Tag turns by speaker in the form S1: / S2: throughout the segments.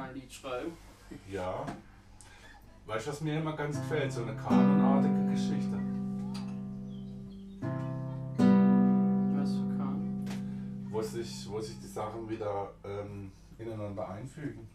S1: mal ein Lied schreiben.
S2: Ja. Weißt du, was mir immer ganz gefällt? So eine kanonartige Geschichte.
S1: Was für Kanon?
S2: Wo sich, wo sich die Sachen wieder ähm, ineinander einfügen.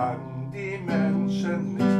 S2: kann die Menschen nicht